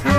Thank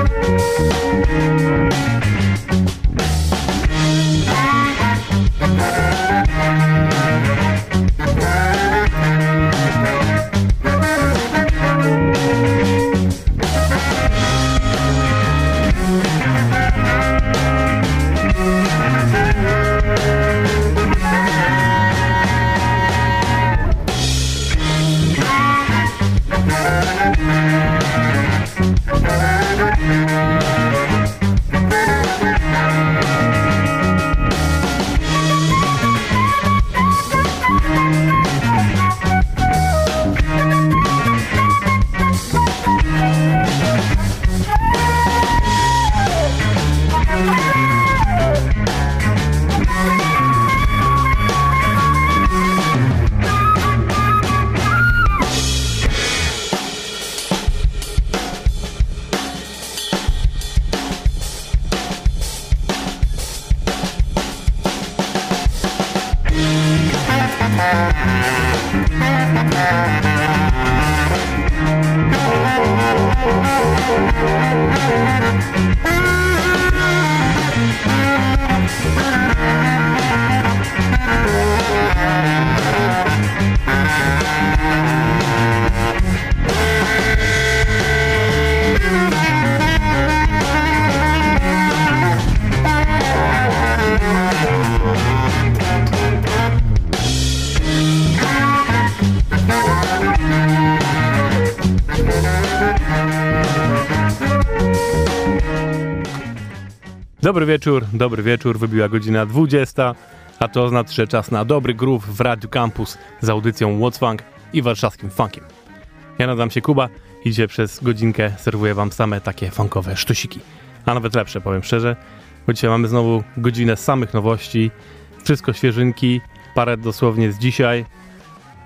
Dobry wieczór, dobry wieczór, wybiła godzina 20, a to oznacza, że czas na dobry groove w Radio Campus z audycją What's Funk i warszawskim funkiem. Ja nazywam się Kuba i dzisiaj przez godzinkę serwuję wam same takie funkowe sztusiki. A nawet lepsze, powiem szczerze, bo dzisiaj mamy znowu godzinę samych nowości, wszystko świeżynki, parę dosłownie z dzisiaj,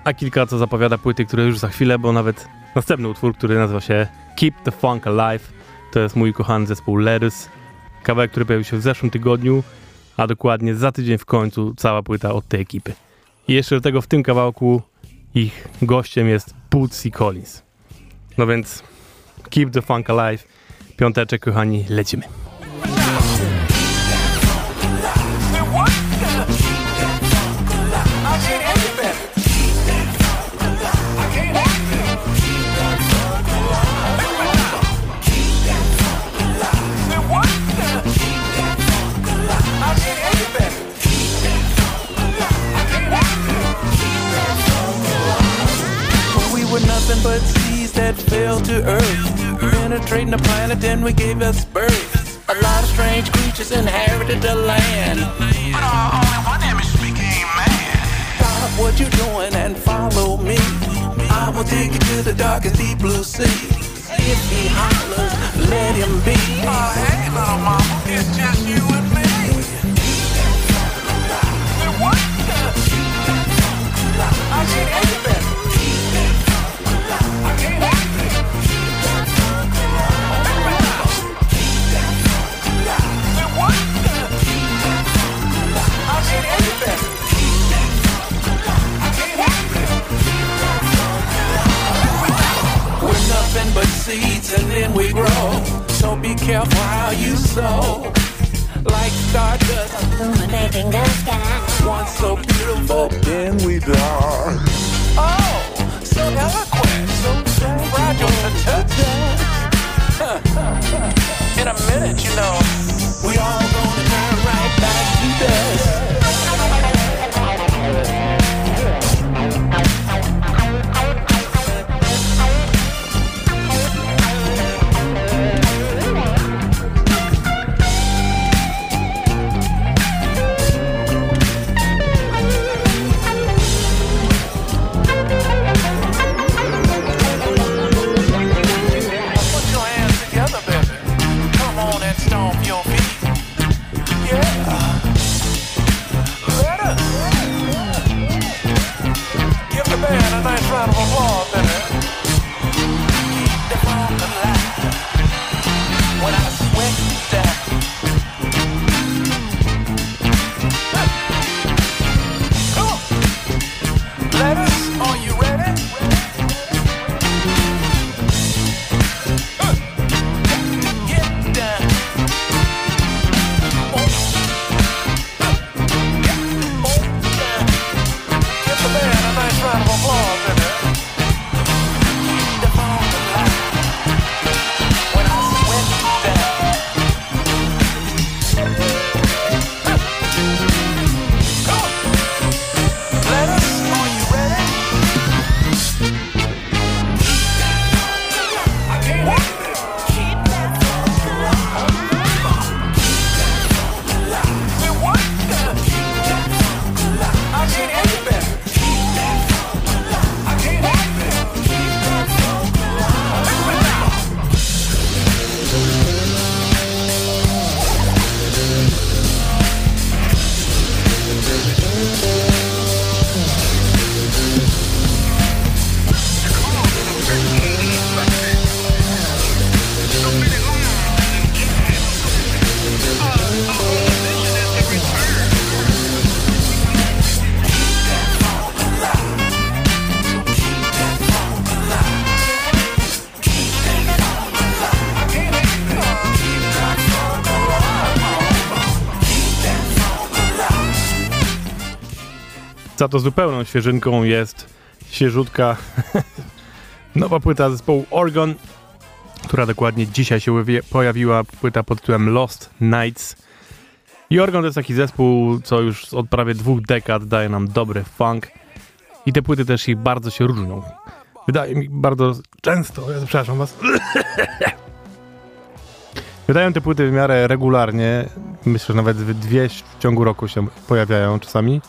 a kilka co zapowiada płyty, które już za chwilę, bo nawet następny utwór, który nazywa się Keep the Funk Alive, to jest mój kochany zespół Lerys, Kawałek, który pojawił się w zeszłym tygodniu, a dokładnie za tydzień w końcu cała płyta od tej ekipy. I jeszcze do tego w tym kawałku ich gościem jest Bootsy Collins. No więc keep the funk alive. Piąteczek, kochani, lecimy. That fell to earth. Penetrating the planet, then we gave us birth. A lot of strange creatures inherited the land. But our only one image became man. Stop what you're doing and follow me. I will take you to the darkest deep blue sea. If he hollers, let him be. Oh, hey, little mama, it's just you and me. What? I need anything. But seeds and then we grow. So be careful how you sow. Like stardust illuminating the sky. Once so beautiful, then we die. Oh, so eloquent, so fragile to touch. In a minute, you know, we all gonna turn right back to dust. Za to zupełną świeżynką jest świeżutka nowa płyta zespołu Orgon, która dokładnie dzisiaj się pojawiła, płyta pod tytułem Lost Nights. I Orgon to jest taki zespół, co już od prawie dwóch dekad daje nam dobry funk i te płyty też ich bardzo się różnią. Wydaje mi bardzo często, ja przepraszam was, Wydają te płyty w miarę regularnie. Myślę, że nawet dwie w ciągu roku się pojawiają czasami.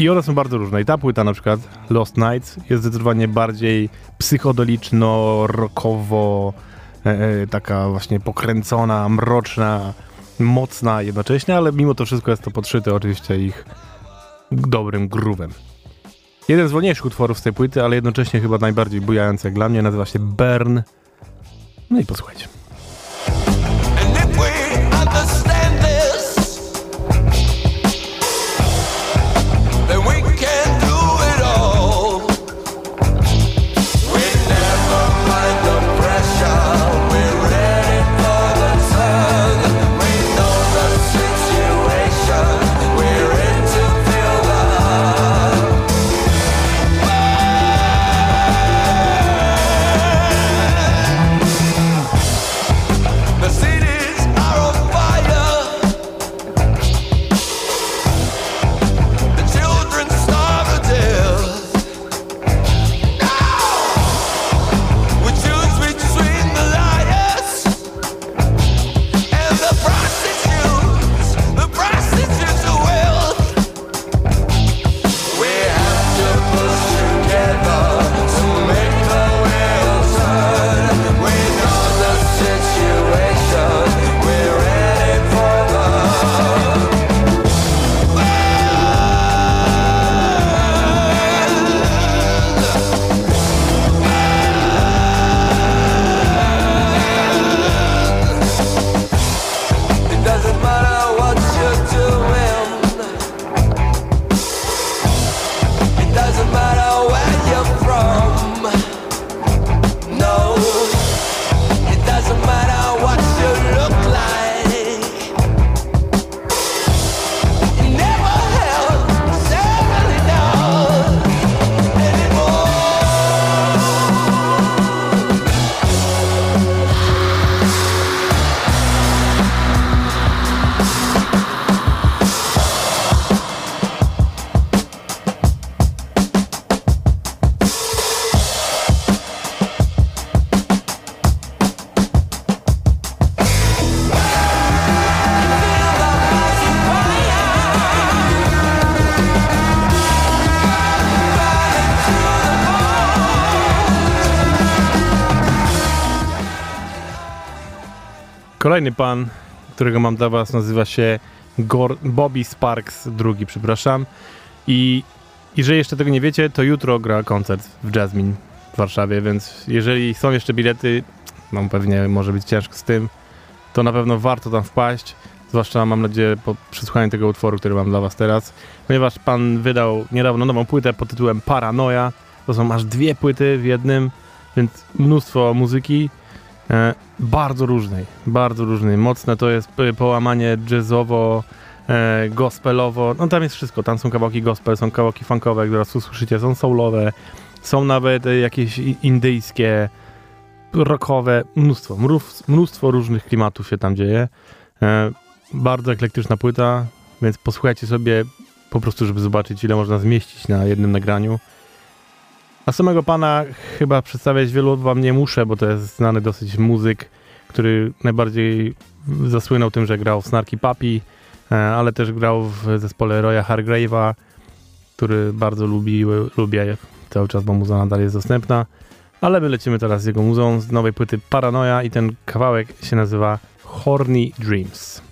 I one są bardzo różne. I ta płyta na przykład, Lost Nights, jest zdecydowanie bardziej psychodoliczno, rockowo, e, e, taka właśnie pokręcona, mroczna, mocna jednocześnie, ale mimo to wszystko jest to podszyte oczywiście ich dobrym groovem. Jeden z wolniejszych utworów z tej płyty, ale jednocześnie chyba najbardziej bujający jak dla mnie, nazywa się Burn. No i posłuchajcie. Kolejny pan, którego mam dla was, nazywa się Gor Bobby Sparks II, przepraszam. I jeżeli jeszcze tego nie wiecie, to jutro gra koncert w Jasmine w Warszawie, więc jeżeli są jeszcze bilety, no pewnie może być ciężko z tym, to na pewno warto tam wpaść. Zwłaszcza mam nadzieję po przesłuchaniu tego utworu, który mam dla was teraz, ponieważ pan wydał niedawno nową płytę pod tytułem Paranoia. To są aż dwie płyty w jednym, więc mnóstwo muzyki. E, bardzo różnej, bardzo różnej. Mocne to jest połamanie jazzowo, e, gospelowo, no tam jest wszystko. Tam są kawałki gospel, są kawałki funkowe, które usłyszycie, są soulowe, są nawet jakieś indyjskie, rockowe, mnóstwo, mnóstwo różnych klimatów się tam dzieje. E, bardzo eklektyczna płyta, więc posłuchajcie sobie po prostu, żeby zobaczyć, ile można zmieścić na jednym nagraniu. A samego pana chyba przedstawiać wielu wam nie muszę, bo to jest znany dosyć muzyk, który najbardziej zasłynął tym, że grał w Snarky Papi, e, ale też grał w zespole Roya Hargrave'a, który bardzo lubi, lubię cały czas, bo muza nadal jest dostępna. Ale my lecimy teraz z jego muzą z nowej płyty Paranoia i ten kawałek się nazywa Horny Dreams.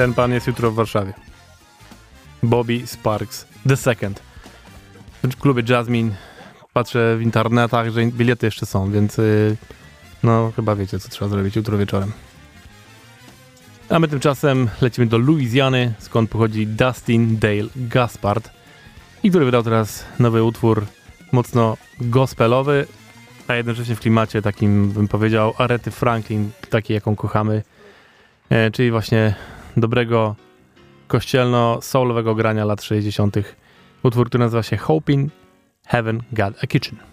Ten pan jest jutro w Warszawie. Bobby Sparks II. W klubie Jasmine. Patrzę w internetach, że bilety jeszcze są, więc y, no chyba wiecie, co trzeba zrobić jutro wieczorem. A my tymczasem lecimy do Luizjany, skąd pochodzi Dustin Dale Gaspard i który wydał teraz nowy utwór mocno gospelowy, a jednocześnie w klimacie takim, bym powiedział, Arety Franklin, takiej jaką kochamy, e, czyli właśnie dobrego kościelno-soulowego grania lat 60. Utwór, który nazywa się Hoping Heaven Got a Kitchen.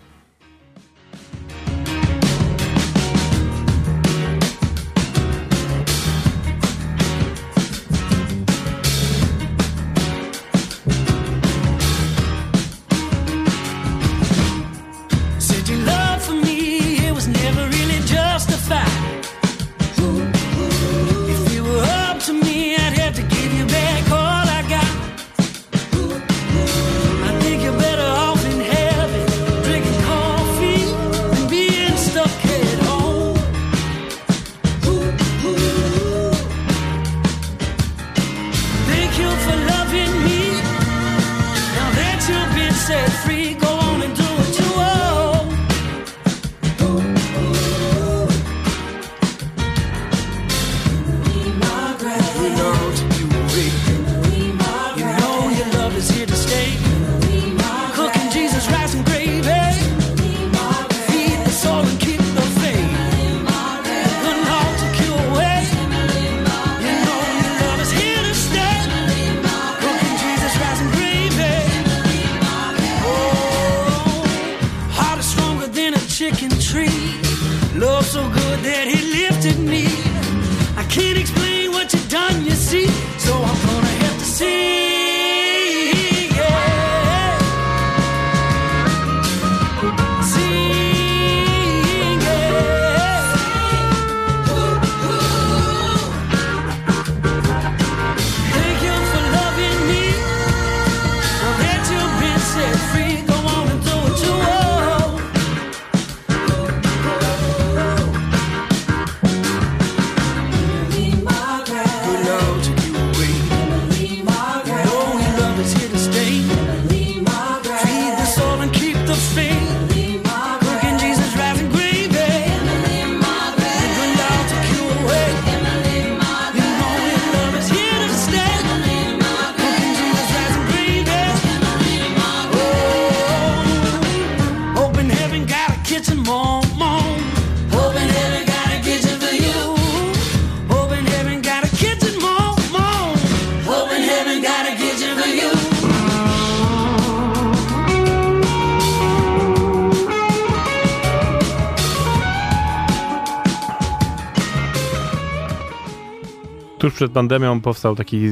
Przed pandemią powstał taki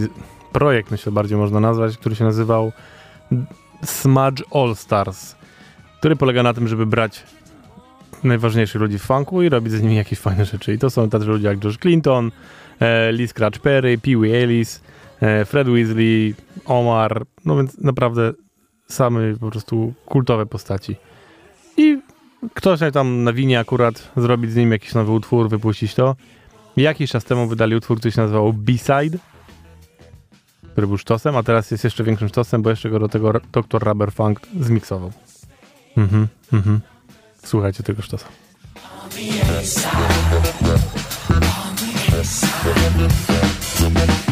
projekt, myślę bardziej można nazwać, który się nazywał Smudge All Stars, który polega na tym, żeby brać najważniejszych ludzi w funku i robić z nimi jakieś fajne rzeczy. I to są tacy ludzie jak George Clinton, e, Lee Scratch Perry, Pee Wee Ellis, e, Fred Weasley, Omar, no więc naprawdę same po prostu kultowe postaci. I ktoś tam na winie akurat zrobić z nim jakiś nowy utwór, wypuścić to. Jakiś czas temu wydali utwór, który się nazywał B-Side, który był sztosem, a teraz jest jeszcze większym sztosem, bo jeszcze go do tego Dr. Rubber Funk zmiksował. Mhm, mhm. Słuchajcie tego sztosa. Side.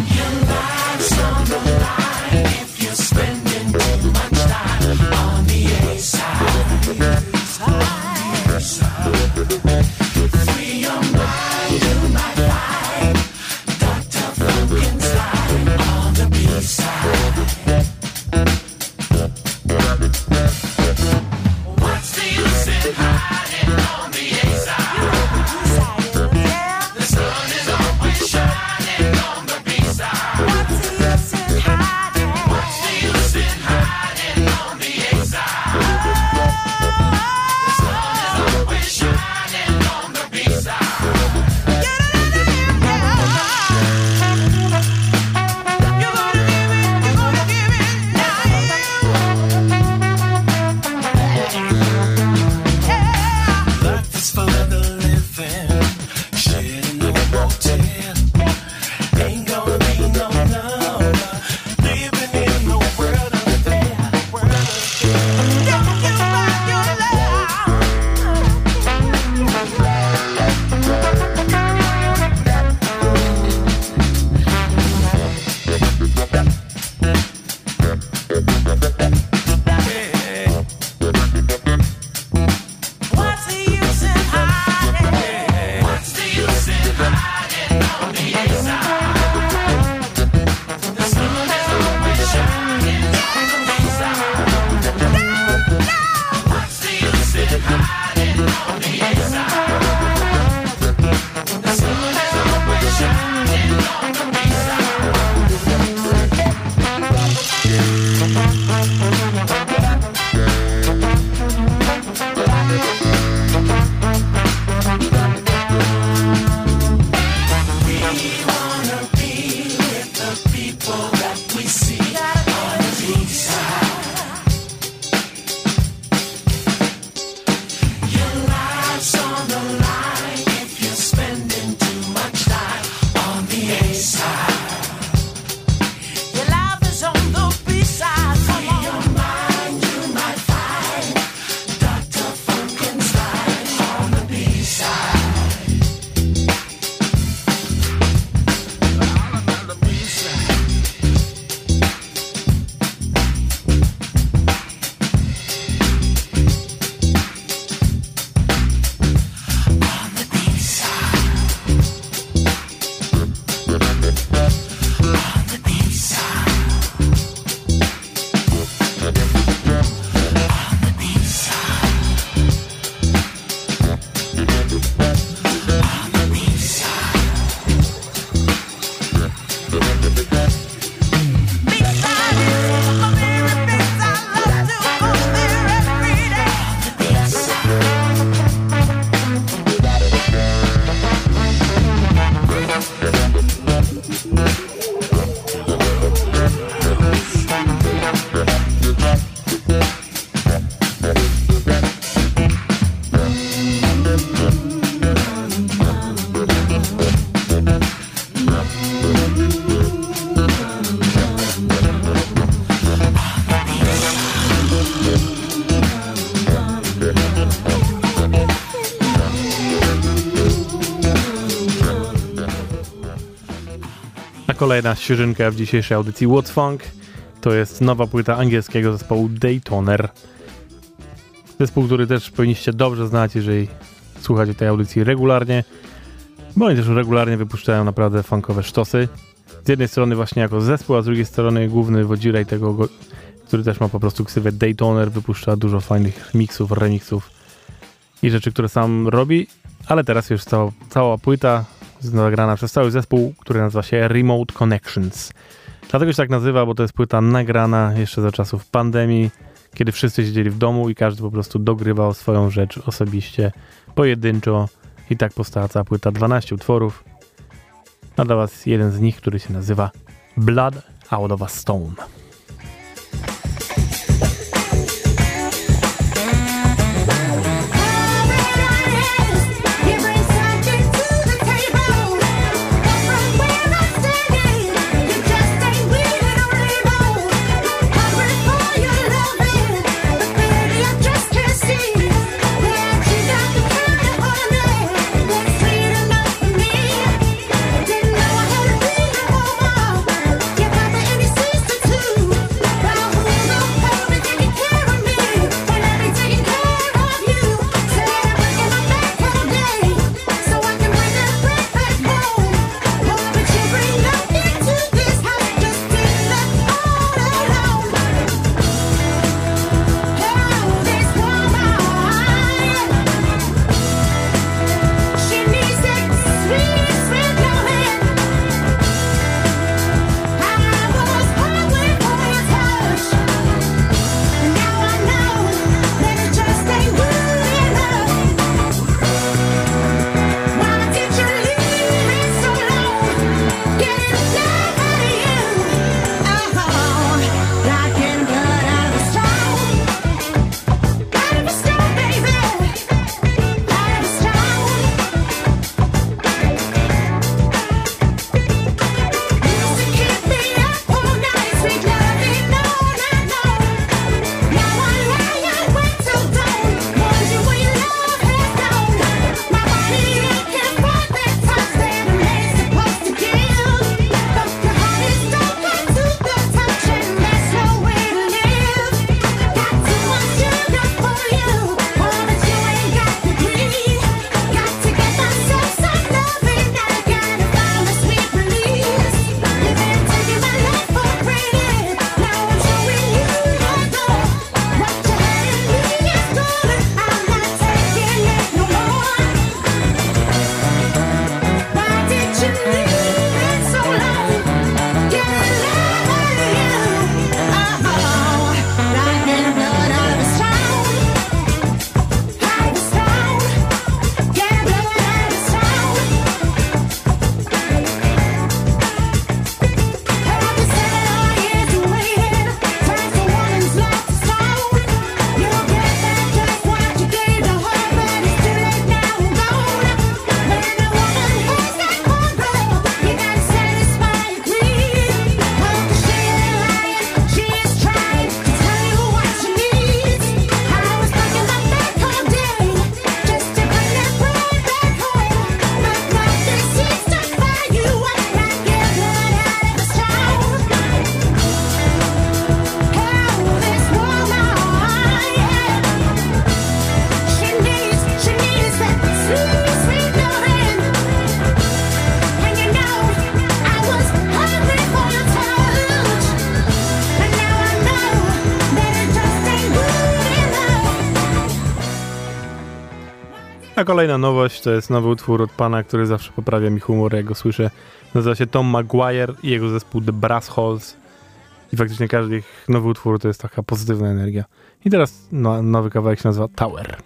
Kolejna świeżynka w dzisiejszej audycji What's Funk to jest nowa płyta angielskiego zespołu Daytoner. Zespół, który też powinniście dobrze znać, jeżeli słuchacie tej audycji regularnie, bo oni też regularnie wypuszczają naprawdę funkowe sztosy. Z jednej strony właśnie jako zespół, a z drugiej strony główny wodziraj tego, go- który też ma po prostu ksywę Daytoner, wypuszcza dużo fajnych mixów, remixów i rzeczy, które sam robi, ale teraz już cała, cała płyta nagrana przez cały zespół, który nazywa się Remote Connections. Dlatego się tak nazywa, bo to jest płyta nagrana jeszcze za czasów pandemii, kiedy wszyscy siedzieli w domu i każdy po prostu dogrywał swoją rzecz osobiście, pojedynczo i tak powstała cała płyta 12 utworów. A dla was jeden z nich, który się nazywa Blood Out of a Stone. Kolejna nowość to jest nowy utwór od pana, który zawsze poprawia mi humor, jak go słyszę. Nazywa się Tom Maguire i jego zespół The Brass Halls. I faktycznie każdy ich nowy utwór to jest taka pozytywna energia. I teraz no, nowy kawałek się nazywa Tower.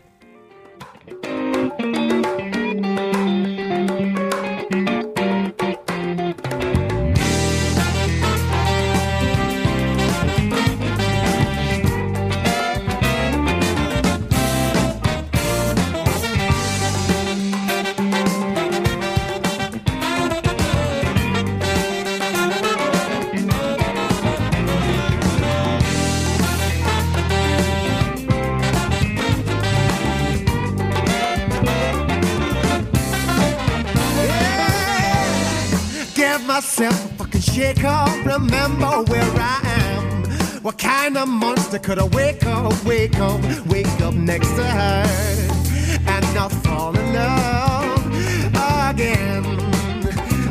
Myself a fucking shake up. Remember where I am. What kind of monster could I wake up, wake up, wake up next to her and not fall in love again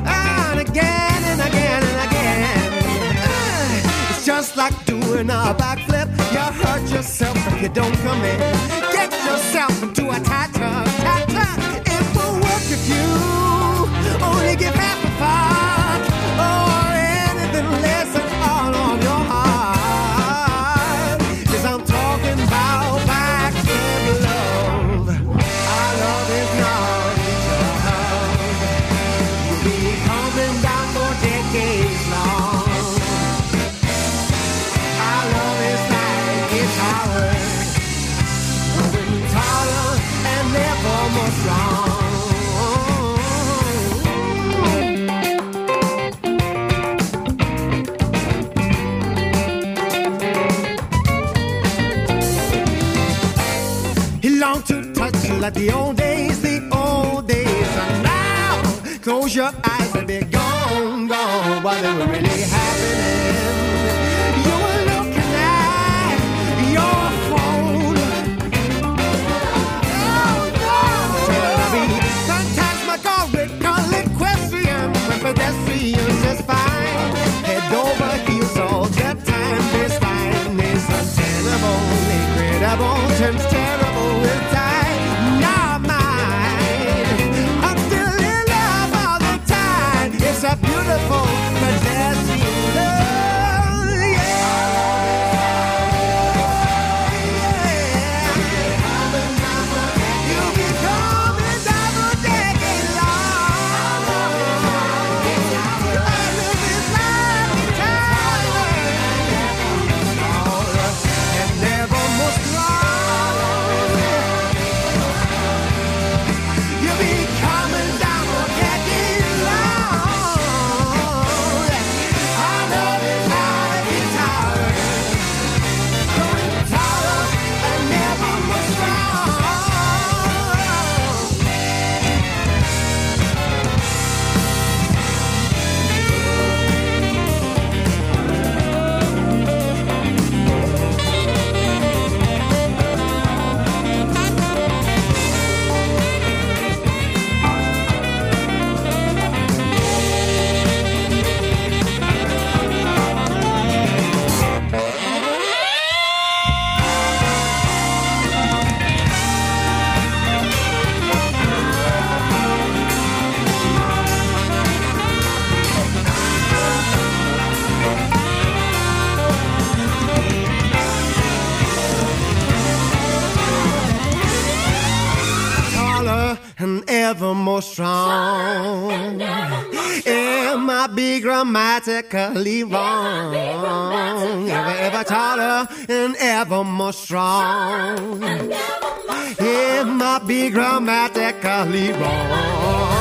and again and again and again? Uh, It's just like doing a backflip. You hurt yourself if you don't come in. Get yourself into a tatter, tatter. Grammatically wrong? Ever, ever taller and ever more strong. Am I be grammatically wrong?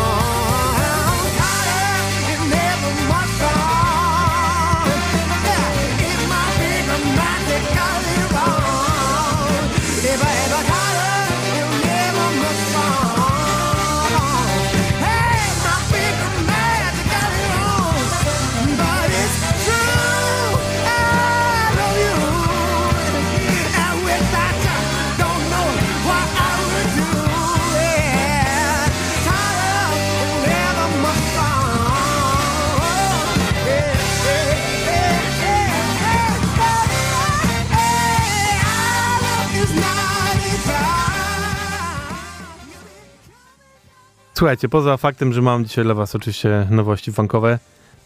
Słuchajcie, poza faktem, że mam dzisiaj dla was oczywiście nowości funkowe,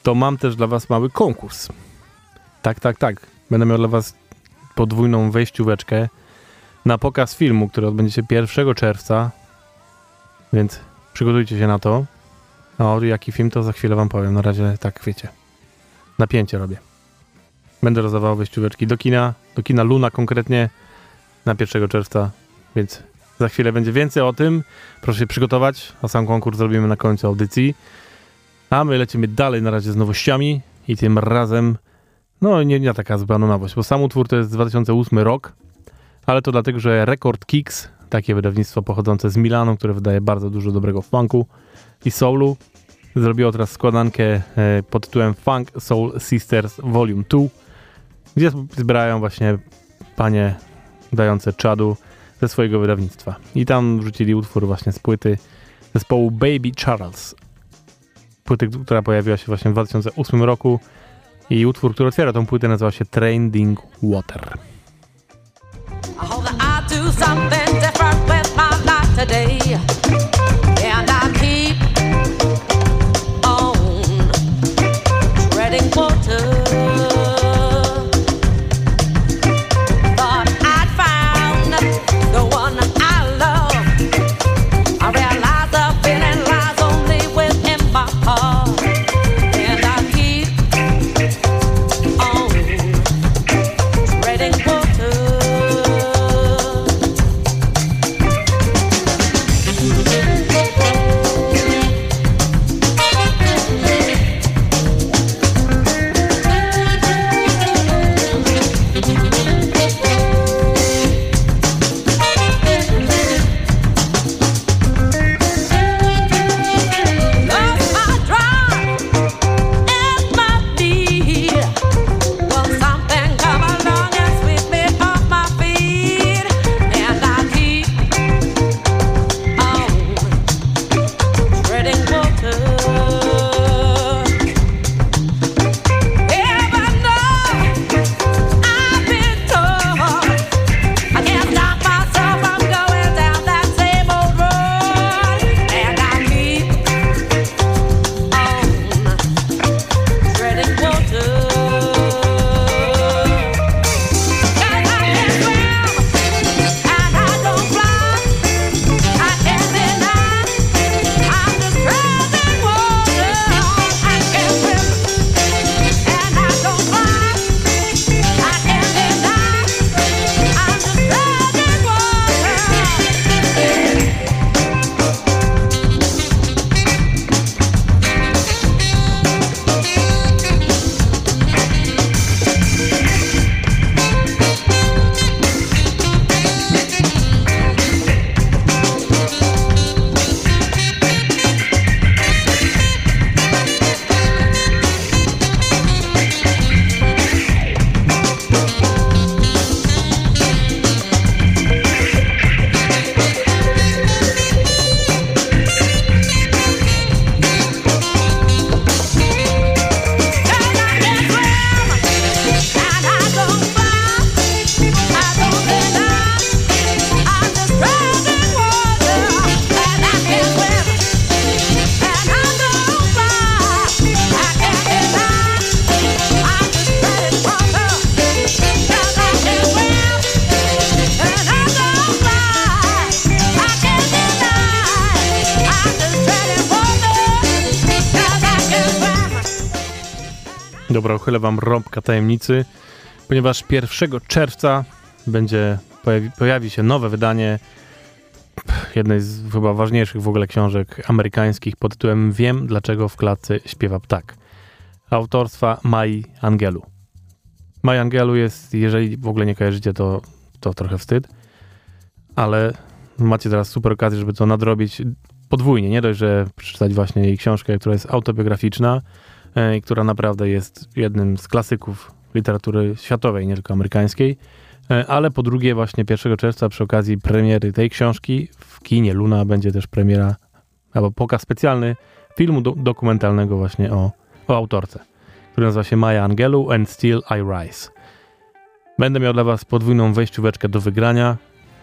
to mam też dla was mały konkurs. Tak, tak, tak. Będę miał dla was podwójną wejścióweczkę na pokaz filmu, który odbędzie się 1 czerwca, więc przygotujcie się na to. O, jaki film to za chwilę wam powiem. Na razie tak wiecie. Napięcie robię. Będę rozdawał wejścióweczki do kina, do kina Luna konkretnie na 1 czerwca, więc za chwilę będzie więcej o tym. Proszę się przygotować, a sam konkurs zrobimy na końcu audycji. A my lecimy dalej na razie z nowościami i tym razem, no nie, nie taka zupełna nowość, bo sam utwór to jest 2008 rok, ale to dlatego, że Record Kicks, takie wydawnictwo pochodzące z Milanu, które wydaje bardzo dużo dobrego funku i soulu, zrobiło teraz składankę e, pod tytułem Funk Soul Sisters Volume 2, gdzie zbierają właśnie panie dające czadu ze swojego wydawnictwa. I tam wrzucili utwór właśnie z płyty zespołu Baby Charles. Płyty, która pojawiła się właśnie w 2008 roku i utwór, który otwiera tą płytę nazywa się Trending Water. I hope that I do something different with my life today. Dobra, uchylę wam rąbka tajemnicy, ponieważ 1 czerwca będzie, pojawi, pojawi się nowe wydanie jednej z chyba ważniejszych w ogóle książek amerykańskich pod tytułem Wiem, dlaczego w klatce śpiewa ptak. Autorstwa Mai Angelu. Mai Angelu jest, jeżeli w ogóle nie kojarzycie, to, to trochę wstyd, ale macie teraz super okazję, żeby to nadrobić podwójnie. Nie dość, że przeczytać właśnie jej książkę, która jest autobiograficzna, która naprawdę jest jednym z klasyków literatury światowej, nie tylko amerykańskiej. E, Ale po drugie, właśnie 1 czerwca przy okazji premiery tej książki w kinie Luna będzie też premiera albo pokaz specjalny filmu do, dokumentalnego właśnie o, o autorce, który nazywa się Maya Angelu and Still I Rise. Będę miał dla Was podwójną wejścióweczkę do wygrania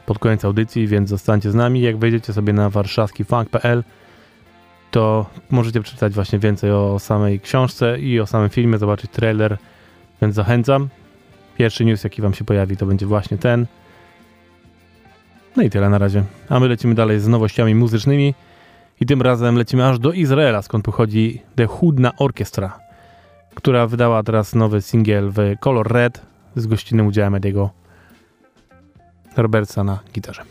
pod koniec audycji, więc zostańcie z nami. Jak wejdziecie sobie na warszawskifunk.pl, to możecie przeczytać właśnie więcej o samej książce i o samym filmie, zobaczyć trailer, więc zachęcam. Pierwszy news, jaki wam się pojawi, to będzie właśnie ten. No i tyle na razie. A my lecimy dalej z nowościami muzycznymi i tym razem lecimy aż do Izraela, skąd pochodzi The Hudna Orchestra, która wydała teraz nowy singiel w Color Red z gościnnym udziałem Ediego Robertsa na gitarze.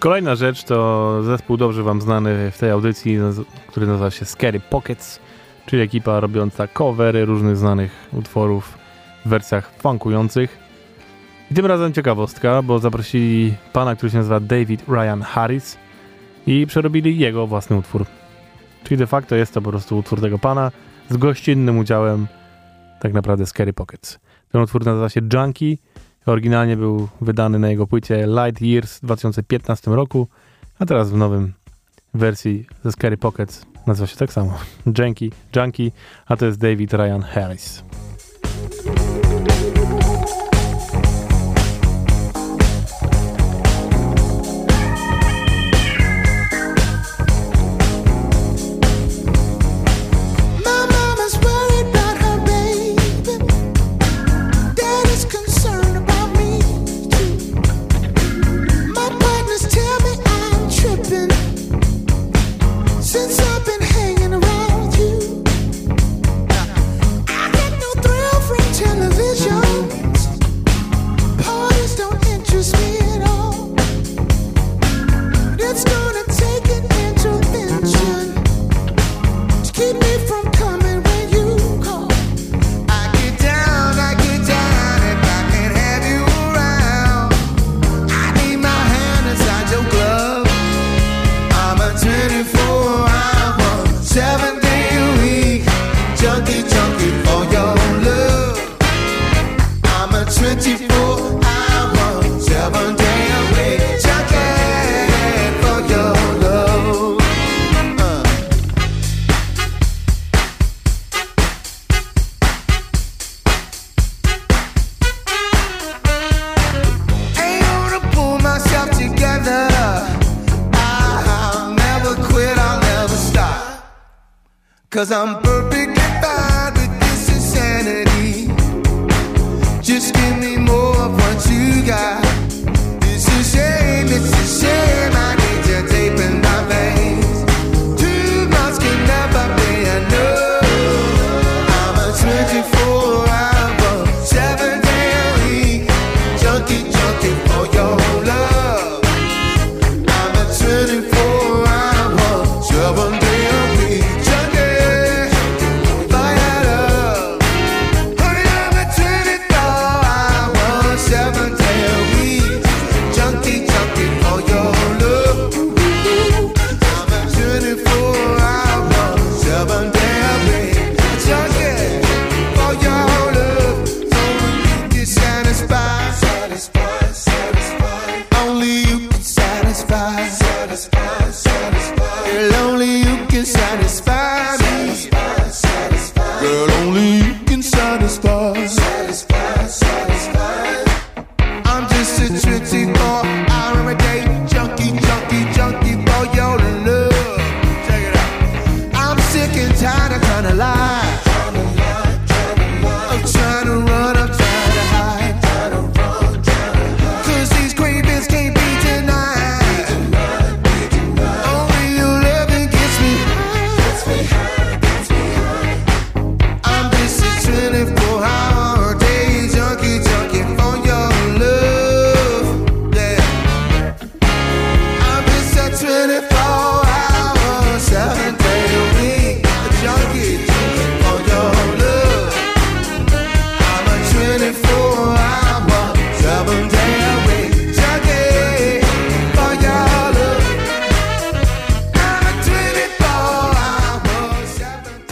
Kolejna rzecz to zespół dobrze wam znany w tej audycji, który nazywa się Scary Pockets, czyli ekipa robiąca covery różnych znanych utworów w wersjach funkujących. I tym razem ciekawostka, bo zaprosili pana, który się nazywa David Ryan Harris i przerobili jego własny utwór. Czyli de facto jest to po prostu utwór tego pana z gościnnym udziałem tak naprawdę Scary Pockets. Ten utwór nazywa się Junkie Oryginalnie był wydany na jego płycie Light Years w 2015 roku, a teraz w nowym wersji ze Scary Pockets nazywa się tak samo Junkie, Junkie a to jest David Ryan Harris. Cause I'm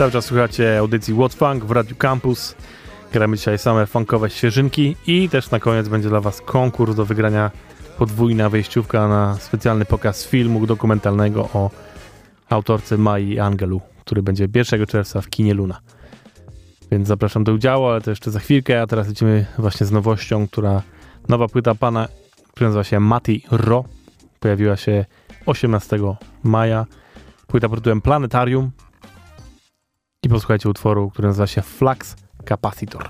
Cały czas słuchacie audycji What Funk w Radiu Campus. Gramy dzisiaj same funkowe świeżynki i też na koniec będzie dla Was konkurs do wygrania podwójna wejściówka na specjalny pokaz filmu dokumentalnego o autorce Mai Angelu, który będzie 1 czerwca w kinie Luna. Więc zapraszam do udziału, ale to jeszcze za chwilkę, a teraz lecimy właśnie z nowością, która nowa płyta pana, która nazywa się Mati Ro, pojawiła się 18 maja. Płyta pod tytułem Planetarium i posłuchajcie utworu, który nazywa się Flux Capacitor.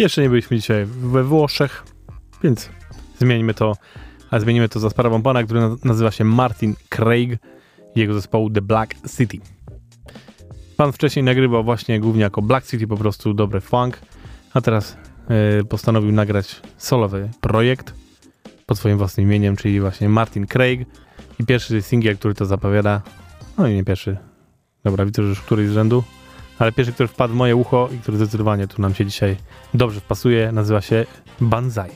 Jeszcze nie byliśmy dzisiaj we Włoszech, więc zmienimy to, a zmienimy to za sprawą pana, który na- nazywa się Martin Craig i jego zespołu The Black City. Pan wcześniej nagrywał właśnie głównie jako Black City, po prostu dobry funk, a teraz e, postanowił nagrać solowy projekt pod swoim własnym imieniem, czyli właśnie Martin Craig i pierwszy singiel, który to zapowiada, no i nie pierwszy, dobra, widzę, że już któryś z rzędu, ale pierwszy, który wpadł w moje ucho i który zdecydowanie tu nam się dzisiaj dobrze wpasuje, nazywa się Banzai.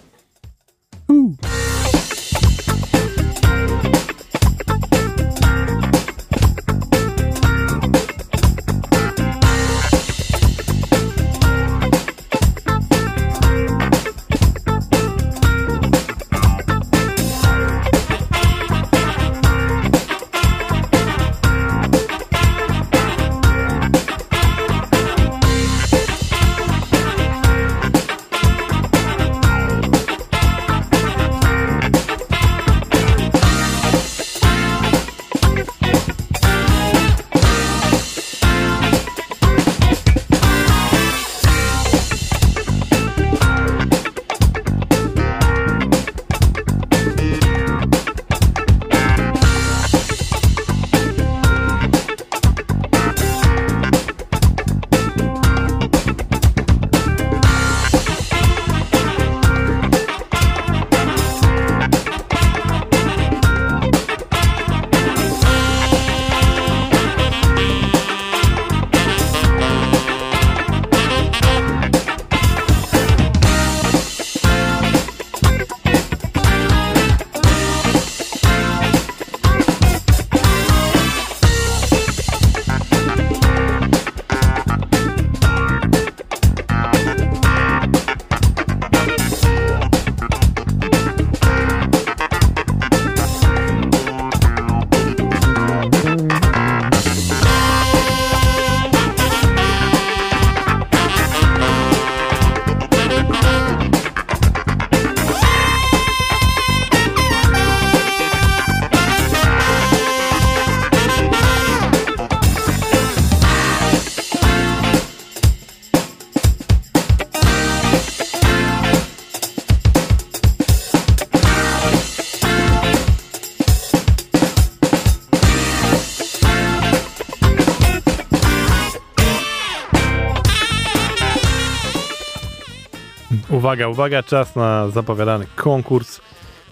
Uwaga, uwaga, czas na zapowiadany konkurs,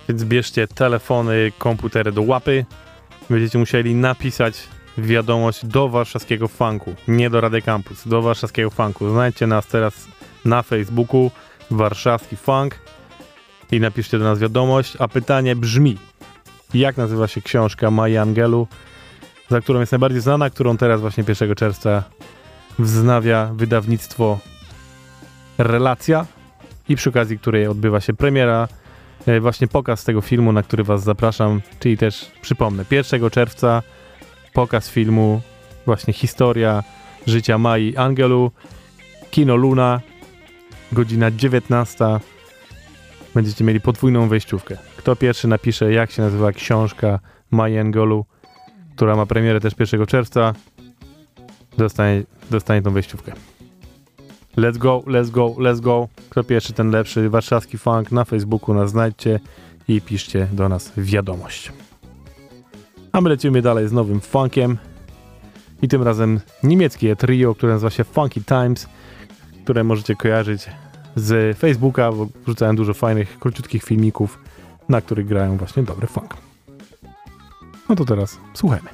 więc bierzcie telefony, komputery do łapy. Będziecie musieli napisać wiadomość do warszawskiego funku, nie do Rady Campus, do warszawskiego funku. Znajdźcie nas teraz na Facebooku, warszawski funk i napiszcie do nas wiadomość, a pytanie brzmi, jak nazywa się książka Maji Angelu, za którą jest najbardziej znana, którą teraz właśnie 1 czerwca wznawia wydawnictwo Relacja i przy okazji której odbywa się premiera, e, właśnie pokaz tego filmu, na który was zapraszam, czyli też przypomnę, 1 czerwca pokaz filmu, właśnie historia życia Mai Angelu, Kino Luna, godzina 19. Będziecie mieli podwójną wejściówkę. Kto pierwszy napisze, jak się nazywa książka Mai Angelu, która ma premierę też 1 czerwca, dostanie, dostanie tą wejściówkę. Let's go, let's go, let's go. Kto pierwszy, ten lepszy. Warszawski Funk na Facebooku nas znajdźcie i piszcie do nas wiadomość. A my lecimy dalej z nowym funkiem i tym razem niemieckie trio, które nazywa się Funky Times, które możecie kojarzyć z Facebooka, bo wrzucają dużo fajnych, króciutkich filmików, na których grają właśnie dobry funk. No to teraz słuchajmy.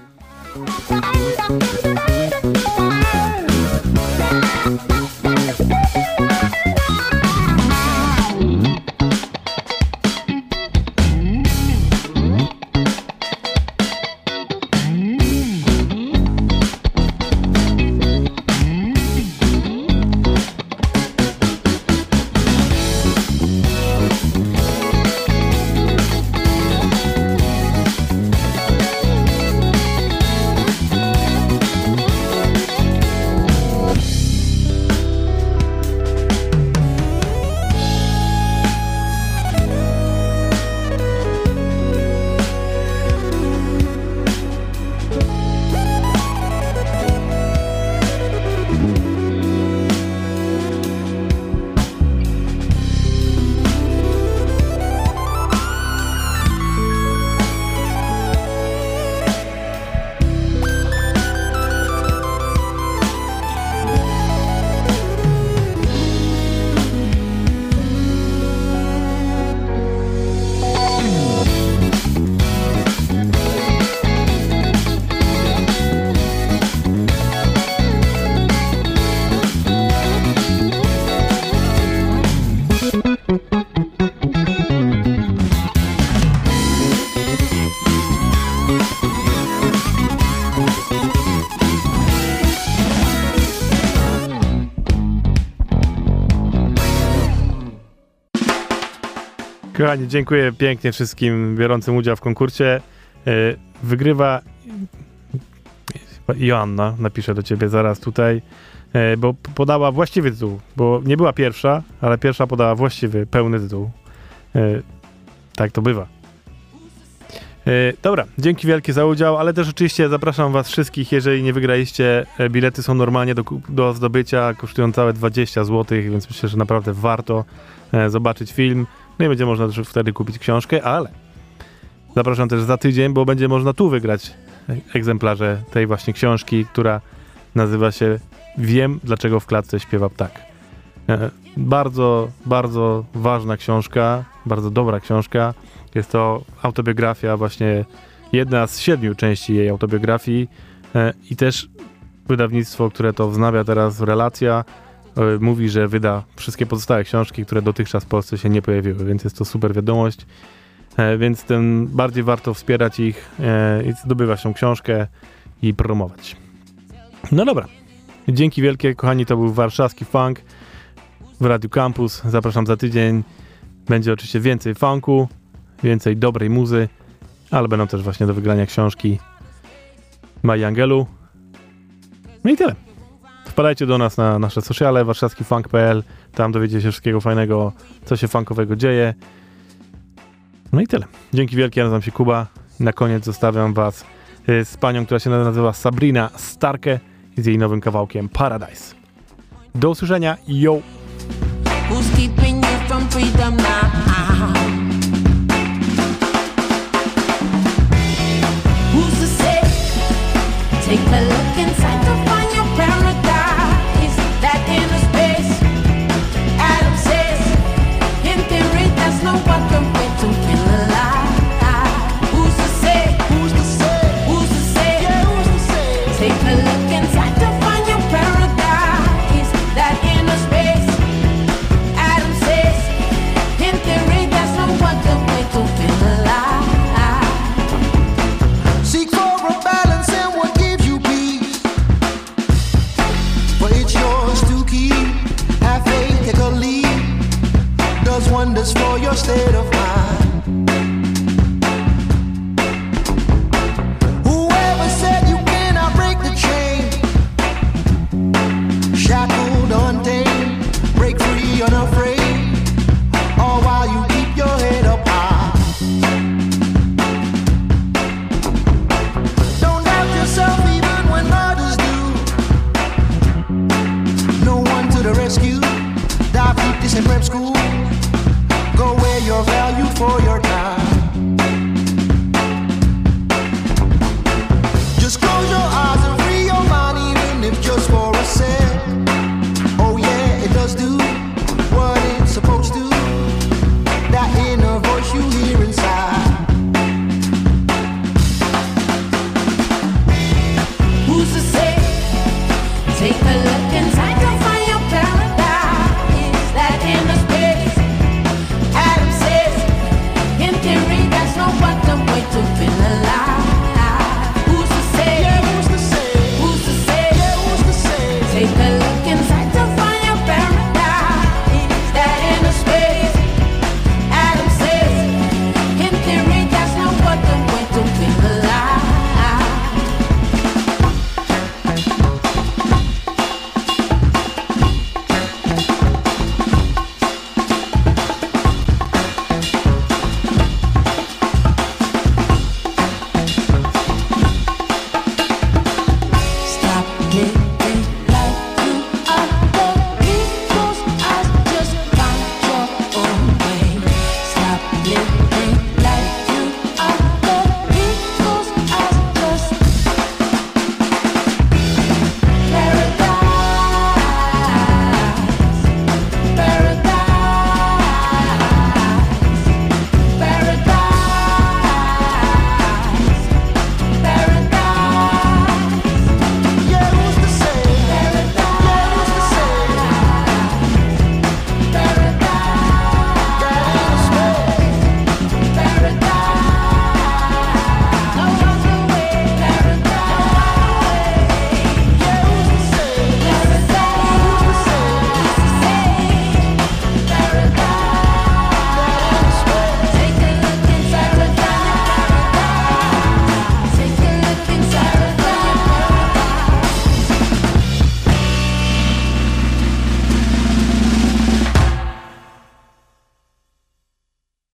Thank kochani, dziękuję pięknie wszystkim biorącym udział w konkursie. E, Wygrywa Joanna, napiszę do ciebie zaraz tutaj, e, bo podała właściwy tytuł, bo nie była pierwsza, ale pierwsza podała właściwy, pełny tytuł. E, Tak to bywa. Dobra, dzięki wielkie za udział, ale też oczywiście zapraszam was wszystkich, jeżeli nie wygraliście, bilety są normalnie do, do zdobycia, kosztują całe 20 zł, więc myślę, że naprawdę warto zobaczyć film. No i będzie można też wtedy kupić książkę, ale zapraszam też za tydzień, bo będzie można tu wygrać egzemplarze tej właśnie książki, która nazywa się Wiem, dlaczego w klatce śpiewa ptak. E, Bardzo, bardzo ważna książka, bardzo dobra książka. Jest to autobiografia, właśnie jedna z siedmiu części jej autobiografii e, i też wydawnictwo, które to wznawia teraz, Relacja, mówi, że wyda wszystkie pozostałe książki, które dotychczas w Polsce się nie pojawiły, więc jest to super wiadomość. E, Więc tym bardziej warto wspierać ich e, i zdobywać tą książkę i promować. No dobra. Dzięki wielkie, kochani, to był warszawski funk w Radiu Campus. Zapraszam za tydzień. Będzie oczywiście więcej funku, więcej dobrej muzy, ale będą też właśnie do wygrania książki Maji Angelu. No i tyle. Wpadajcie do nas na nasze sociale warszawskifunk.pl, tam dowiecie się wszystkiego fajnego, co się funkowego dzieje. No i tyle. Dzięki wielkie, ja nazywam się Kuba. Na koniec zostawiam was y, z panią, która się nazywa Sabrina Starke z jej nowym kawałkiem Paradise. Do usłyszenia, yo! Take the